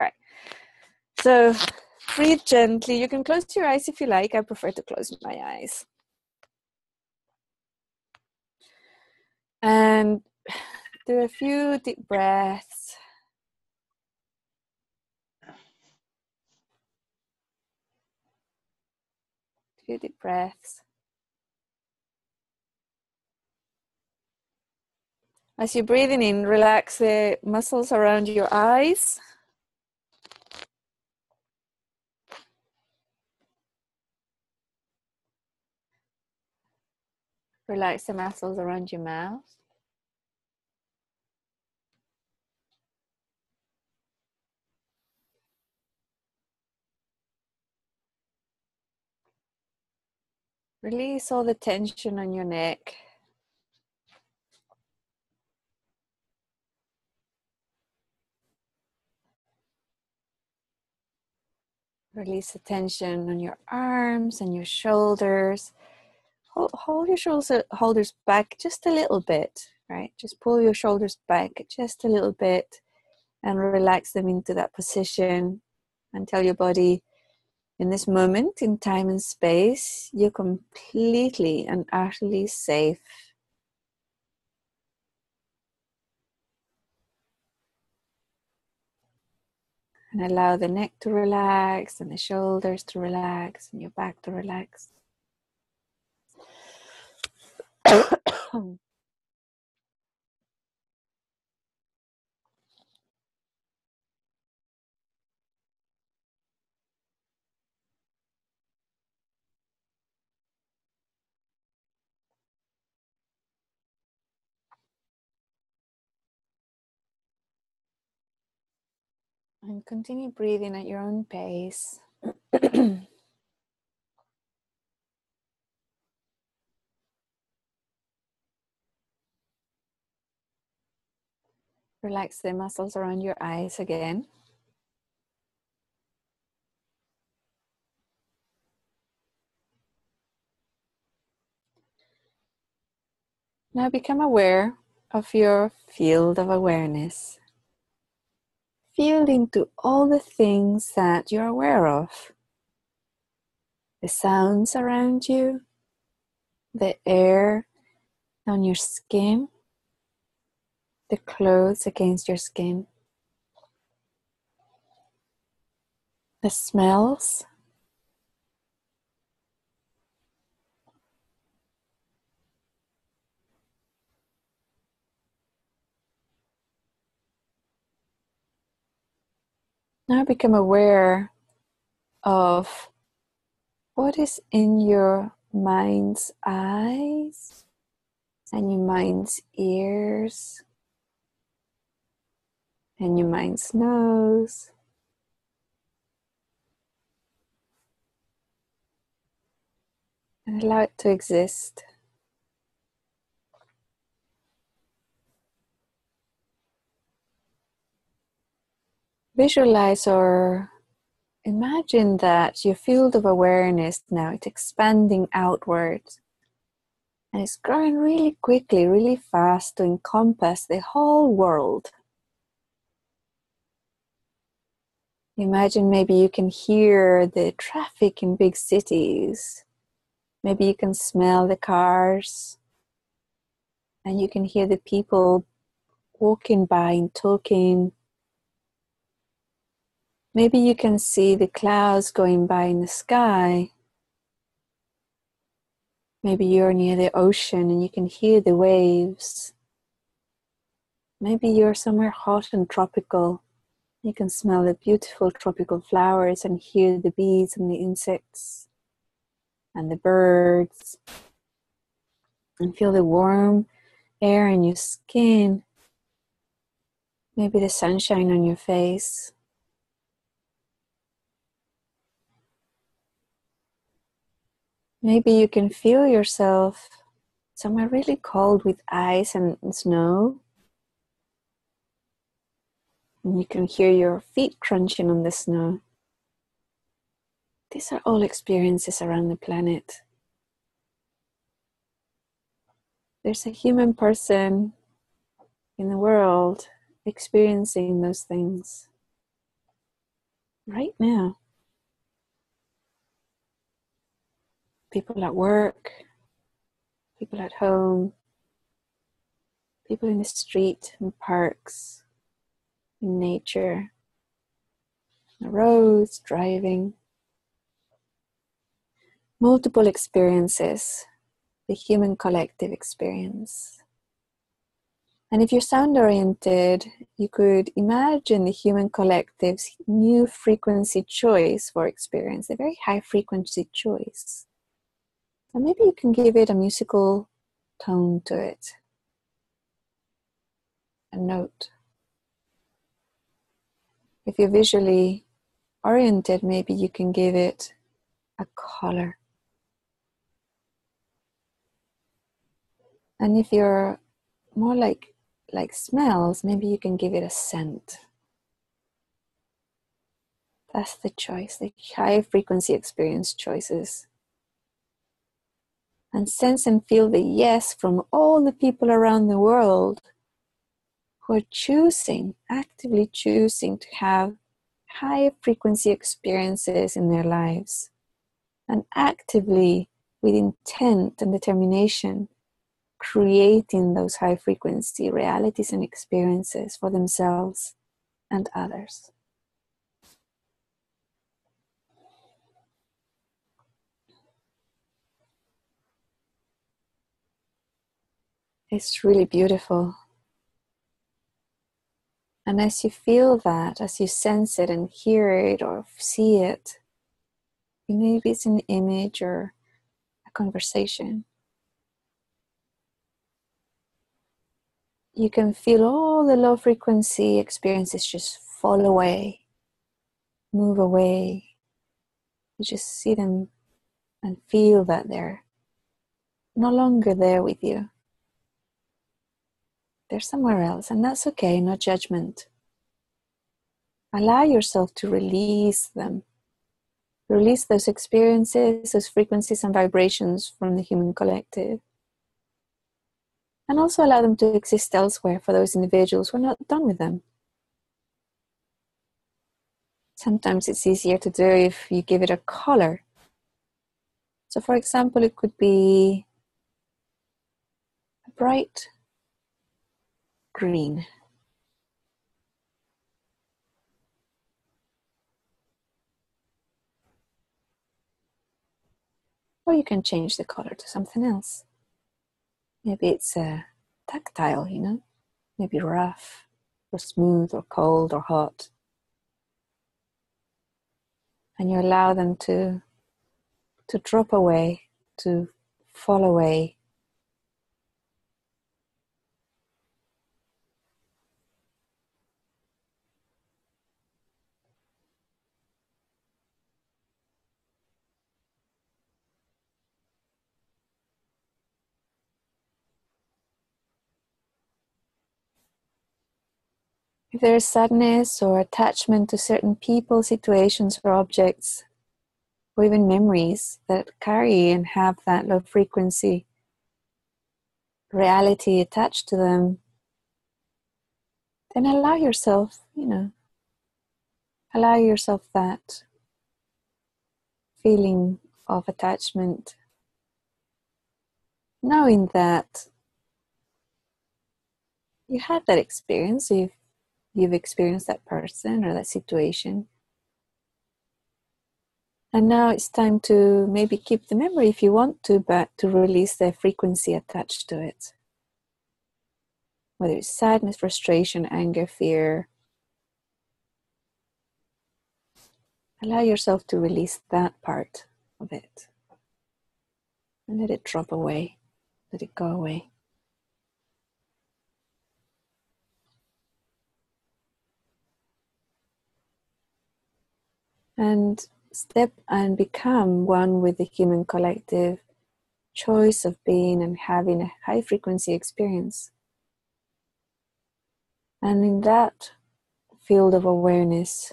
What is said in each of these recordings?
Right. So breathe gently. You can close your eyes if you like. I prefer to close my eyes. And do a few deep breaths. few deep breaths. As you're breathing in, relax the muscles around your eyes. Relax the muscles around your mouth. Release all the tension on your neck. Release the tension on your arms and your shoulders. Hold, hold your shoulders, shoulders back just a little bit, right? Just pull your shoulders back just a little bit and relax them into that position and tell your body in this moment in time and space, you're completely and utterly safe. And allow the neck to relax and the shoulders to relax and your back to relax. And continue breathing at your own pace. Relax the muscles around your eyes again. Now become aware of your field of awareness. Feel into all the things that you're aware of the sounds around you, the air on your skin, the clothes against your skin, the smells. Now become aware of what is in your mind's eyes and your mind's ears and your mind's nose. And allow it to exist. Visualize or imagine that your field of awareness now it's expanding outwards and it's growing really quickly, really fast to encompass the whole world. Imagine maybe you can hear the traffic in big cities. Maybe you can smell the cars. And you can hear the people walking by and talking. Maybe you can see the clouds going by in the sky. Maybe you're near the ocean and you can hear the waves. Maybe you're somewhere hot and tropical you can smell the beautiful tropical flowers and hear the bees and the insects and the birds. And feel the warm air in your skin. Maybe the sunshine on your face. Maybe you can feel yourself somewhere really cold with ice and snow. And you can hear your feet crunching on the snow. These are all experiences around the planet. There's a human person in the world experiencing those things. right now. People at work, people at home, people in the street, in parks, in nature, the roads, driving. Multiple experiences, the human collective experience. And if you're sound oriented, you could imagine the human collective's new frequency choice for experience, a very high frequency choice. And maybe you can give it a musical tone to it, a note. If you're visually oriented, maybe you can give it a color. And if you're more like like smells, maybe you can give it a scent. That's the choice, the high frequency experience choices. And sense and feel the yes from all the people around the world who are choosing, actively choosing to have high frequency experiences in their lives and actively, with intent and determination, creating those high frequency realities and experiences for themselves and others. It's really beautiful. And as you feel that, as you sense it and hear it or see it, maybe it's an image or a conversation. You can feel all the low frequency experiences just fall away, move away. You just see them and feel that they're no longer there with you. They're somewhere else, and that's okay, no judgment. Allow yourself to release them. Release those experiences, those frequencies and vibrations from the human collective. And also allow them to exist elsewhere for those individuals who are not done with them. Sometimes it's easier to do if you give it a color. So, for example, it could be a bright green. Or you can change the color to something else. Maybe it's a tactile, you know, maybe rough or smooth or cold or hot. And you allow them to to drop away, to fall away If there is sadness or attachment to certain people, situations, or objects, or even memories that carry and have that low frequency reality attached to them, then allow yourself, you know, allow yourself that feeling of attachment, knowing that you had that experience, you've you've experienced that person or that situation. And now it's time to maybe keep the memory if you want to, but to release the frequency attached to it. Whether it's sadness, frustration, anger, fear. Allow yourself to release that part of it and let it drop away, let it go away. And step and become one with the human collective choice of being and having a high frequency experience. And in that field of awareness,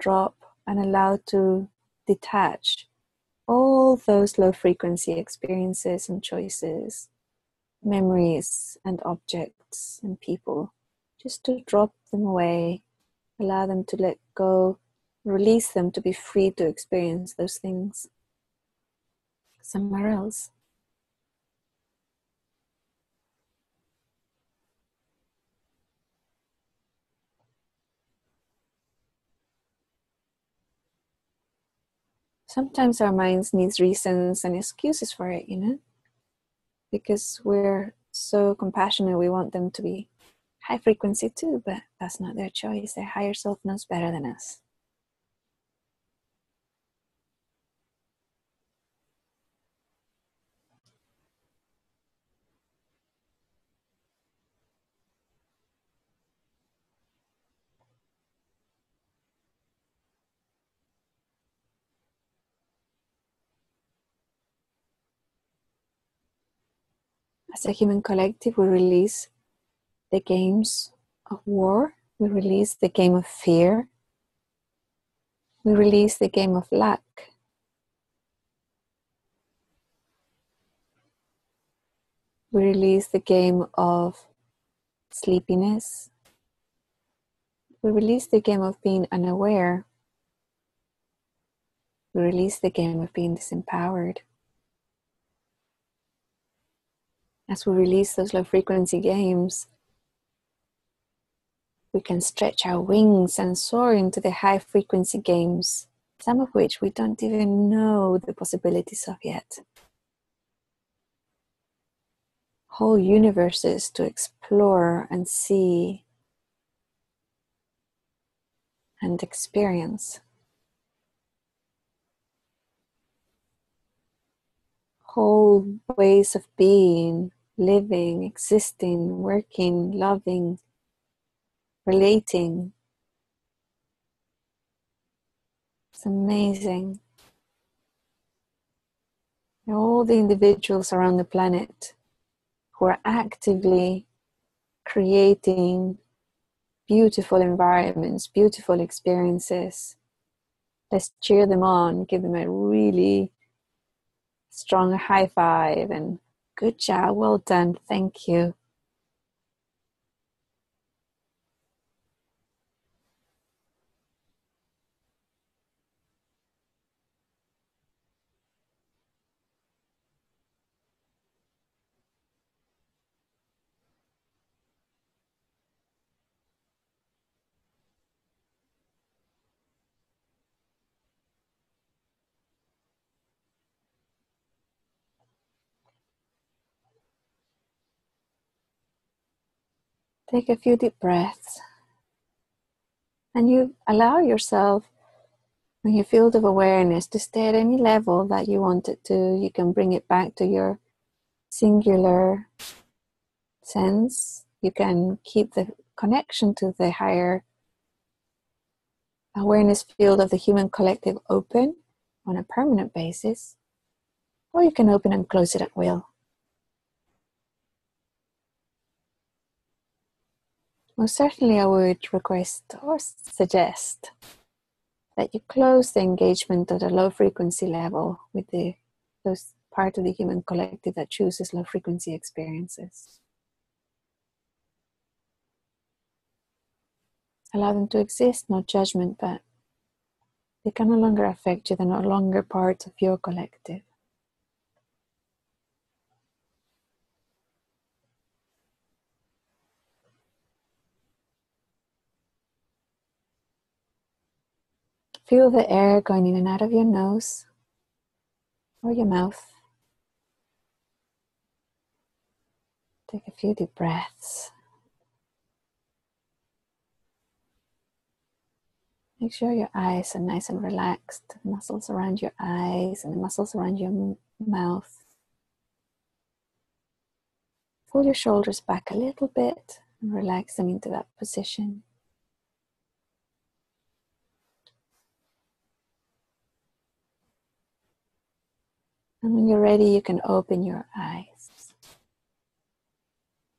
drop and allow to detach all those low frequency experiences and choices, memories and objects and people, just to drop them away, allow them to let go release them to be free to experience those things somewhere else. Sometimes our minds needs reasons and excuses for it, you know, because we're so compassionate. We want them to be high frequency too, but that's not their choice. Their higher self knows better than us. As a human collective, we release the games of war, we release the game of fear, we release the game of lack. We release the game of sleepiness. We release the game of being unaware. We release the game of being disempowered. As we release those low frequency games, we can stretch our wings and soar into the high frequency games, some of which we don't even know the possibilities of yet. Whole universes to explore and see and experience. Whole ways of being living, existing, working, loving, relating. It's amazing. All the individuals around the planet who are actively creating beautiful environments, beautiful experiences. Let's cheer them on, give them a really strong high five and Good job. Well done. Thank you. Take a few deep breaths. And you allow yourself, in your field of awareness, to stay at any level that you want it to. You can bring it back to your singular sense. You can keep the connection to the higher awareness field of the human collective open on a permanent basis, or you can open and close it at will. Most certainly, I would request or suggest that you close the engagement at a low frequency level with the those part of the human collective that chooses low frequency experiences. Allow them to exist, no judgment, but they can no longer affect you, they're no longer part of your collective. Feel the air going in and out of your nose or your mouth. Take a few deep breaths. Make sure your eyes are nice and relaxed, the muscles around your eyes and the muscles around your mouth. Pull your shoulders back a little bit and relax them into that position. And when you're ready, you can open your eyes.